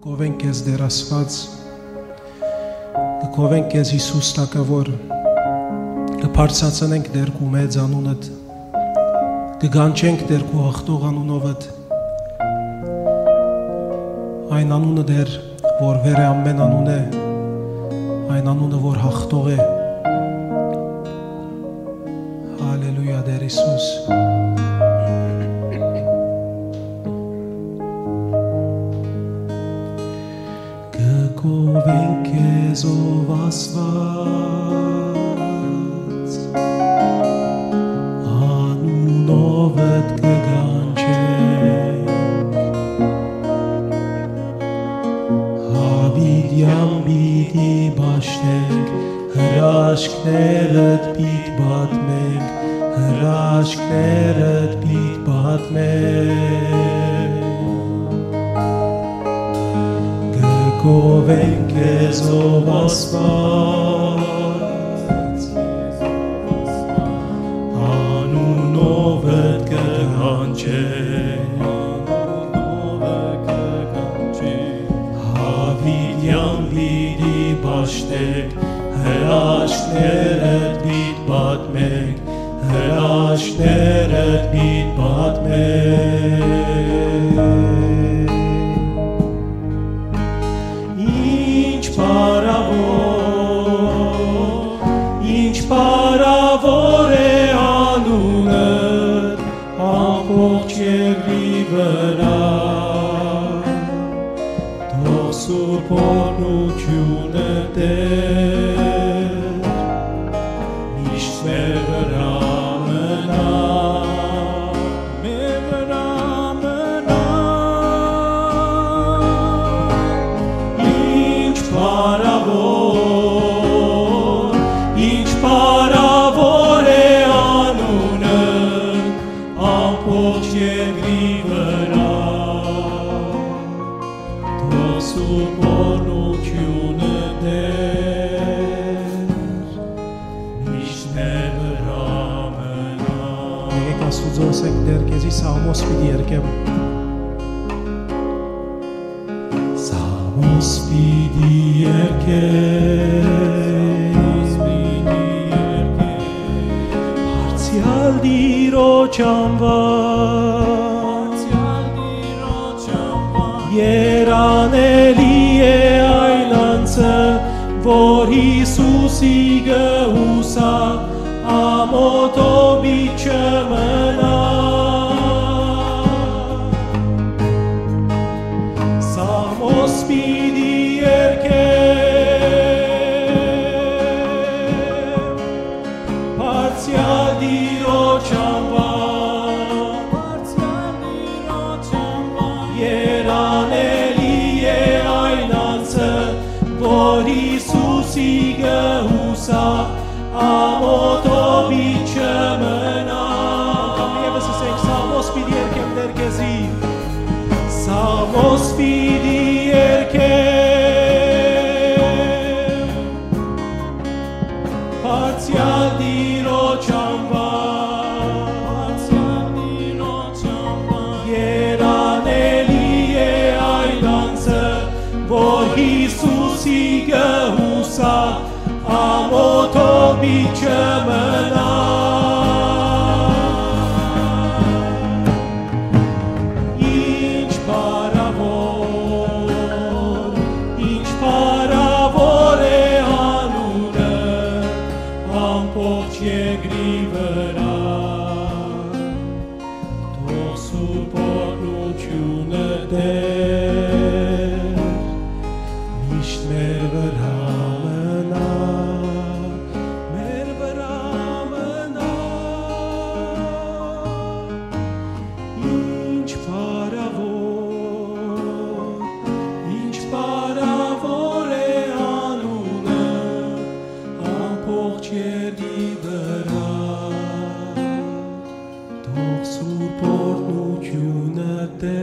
Գովենք քեզ Տեր Աստված։ Գովենք քեզ Հիսուս Տակավոր։ Կբարձրացնենք Տեր քու մեծ անունդ։ Կգանչենք Տեր քու հաղթող անունովդ։ Այն անունը Տեր, որ վեր է ամեն անուն է, այն անունը, որ հաղթող է։ Հալելույա Տեր Հիսուս։ Գովենք քեզ ով Աստված անունովդ կգանչենք Հավիդյան պիտի բաշտենք հրաշքներդ պիտ բատմենք հրաշքներդ պիտ բատմենք Գովենք քեզ ով Աստված անունովդ կգանչենք Հավիդյան պիտի բաշտենք հրաշքներդ պիտ բատմենք հրաշքներդ պիտ բատմենք ասենք Տեր քեզի Սաղմոս պիտի երկեմ Սամոս պիտի երկես Հարցյալ դիրոջ անվան Երանելի Iisusi găusa, am o tobit. Ամոթոբի չմնա Ինչ բարավոր, ինչ բարավոր է անունը ամբողջ երկրի վրա Թող սուրբ օրնությունը Տեր միշտ մեր վրա ամբողջ երկրի վրա Թող սուրբ օրնությունը Տեր